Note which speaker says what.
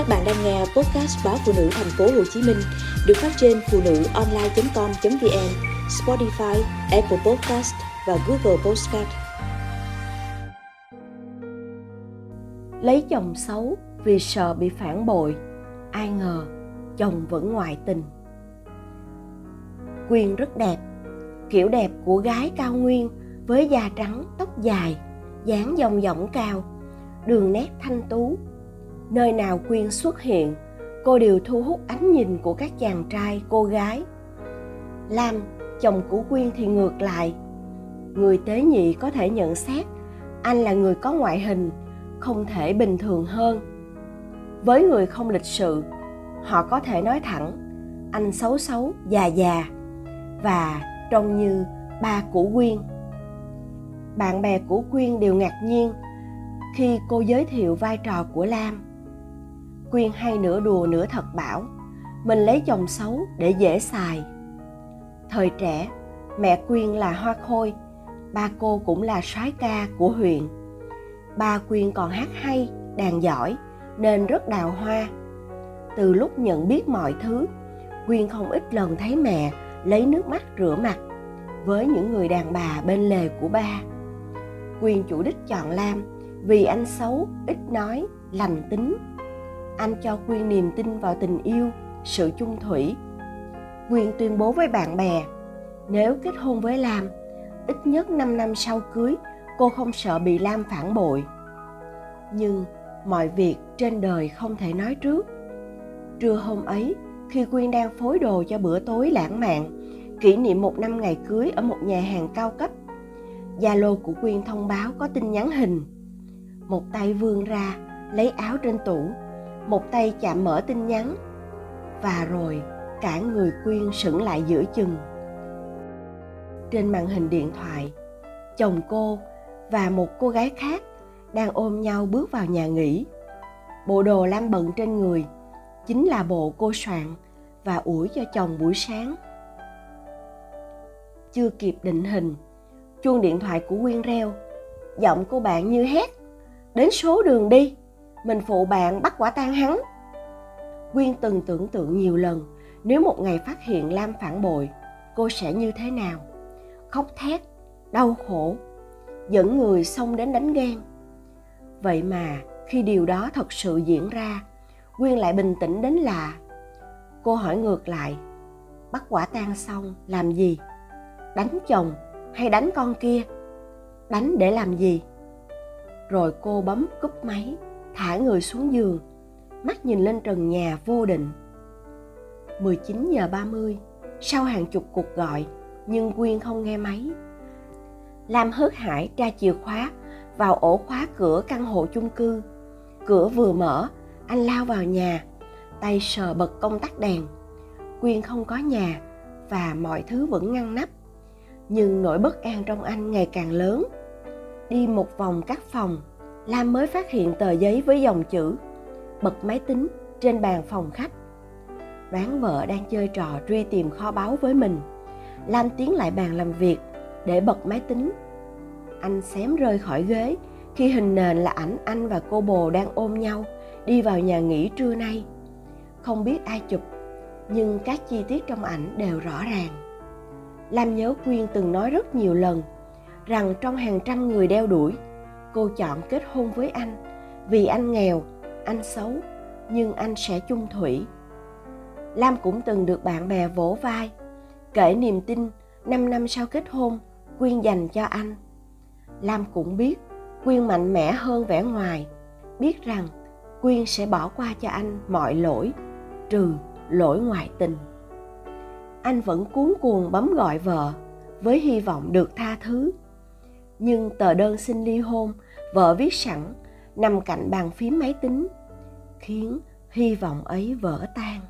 Speaker 1: Các bạn đang nghe podcast báo phụ nữ thành phố Hồ Chí Minh được phát trên phụ nữ online.com.vn, Spotify, Apple Podcast và Google Podcast.
Speaker 2: Lấy chồng xấu vì sợ bị phản bội, ai ngờ chồng vẫn ngoại tình. Quyên rất đẹp, kiểu đẹp của gái cao nguyên với da trắng, tóc dài, dáng dòng dỏng cao, đường nét thanh tú, nơi nào quyên xuất hiện, cô đều thu hút ánh nhìn của các chàng trai, cô gái. Lam, chồng của quyên thì ngược lại. Người tế nhị có thể nhận xét, anh là người có ngoại hình, không thể bình thường hơn. Với người không lịch sự, họ có thể nói thẳng, anh xấu xấu, già già, và trông như ba của quyên. Bạn bè của quyên đều ngạc nhiên khi cô giới thiệu vai trò của lam. Quyên hay nửa đùa nửa thật bảo mình lấy chồng xấu để dễ xài. Thời trẻ, mẹ Quyên là hoa khôi, ba cô cũng là soái ca của huyện. Ba Quyên còn hát hay, đàn giỏi nên rất đào hoa. Từ lúc nhận biết mọi thứ, Quyên không ít lần thấy mẹ lấy nước mắt rửa mặt với những người đàn bà bên lề của ba. Quyên chủ đích chọn Lam vì anh xấu, ít nói, lành tính, anh cho quyên niềm tin vào tình yêu, sự chung thủy. Quyên tuyên bố với bạn bè, nếu kết hôn với lam, ít nhất 5 năm sau cưới, cô không sợ bị lam phản bội. Nhưng mọi việc trên đời không thể nói trước. Trưa hôm ấy, khi quyên đang phối đồ cho bữa tối lãng mạn, kỷ niệm một năm ngày cưới ở một nhà hàng cao cấp, zalo của quyên thông báo có tin nhắn hình. Một tay vươn ra, lấy áo trên tủ một tay chạm mở tin nhắn, và rồi cả người quyên sững lại giữa chừng. Trên màn hình điện thoại, chồng cô và một cô gái khác đang ôm nhau bước vào nhà nghỉ. Bộ đồ lam bận trên người chính là bộ cô soạn và ủi cho chồng buổi sáng. Chưa kịp định hình, chuông điện thoại của quyên reo, giọng cô bạn như hét, đến số đường đi mình phụ bạn bắt quả tang hắn. Quyên từng tưởng tượng nhiều lần, nếu một ngày phát hiện lam phản bội, cô sẽ như thế nào? Khóc thét, đau khổ, dẫn người xông đến đánh ghen. Vậy mà, khi điều đó thật sự diễn ra, quyên lại bình tĩnh đến lạ. Cô hỏi ngược lại, bắt quả tang xong, làm gì? Đánh chồng hay đánh con kia? Đánh để làm gì? Rồi cô bấm cúp máy thả người xuống giường, mắt nhìn lên trần nhà vô định. 19 giờ 30, sau hàng chục cuộc gọi, nhưng Quyên không nghe máy. Lam hớt hải tra chìa khóa vào ổ khóa cửa căn hộ chung cư. Cửa vừa mở, anh lao vào nhà, tay sờ bật công tắc đèn. Quyên không có nhà và mọi thứ vẫn ngăn nắp. Nhưng nỗi bất an trong anh ngày càng lớn. Đi một vòng các phòng, Lam mới phát hiện tờ giấy với dòng chữ bật máy tính trên bàn phòng khách. Đoán vợ đang chơi trò truy tìm kho báu với mình. Lam tiến lại bàn làm việc để bật máy tính. Anh xém rơi khỏi ghế khi hình nền là ảnh anh và cô bồ đang ôm nhau đi vào nhà nghỉ trưa nay. Không biết ai chụp, nhưng các chi tiết trong ảnh đều rõ ràng. Lam nhớ Quyên từng nói rất nhiều lần rằng trong hàng trăm người đeo đuổi cô chọn kết hôn với anh. Vì anh nghèo, anh xấu, nhưng anh sẽ chung thủy. Lam cũng từng được bạn bè vỗ vai, kể niềm tin 5 năm sau kết hôn, quyên dành cho anh. Lam cũng biết quyên mạnh mẽ hơn vẻ ngoài, biết rằng quyên sẽ bỏ qua cho anh mọi lỗi, trừ lỗi ngoại tình. Anh vẫn cuống cuồng bấm gọi vợ với hy vọng được tha thứ nhưng tờ đơn xin ly hôn, vợ viết sẵn, nằm cạnh bàn phím máy tính, khiến hy vọng ấy vỡ tan.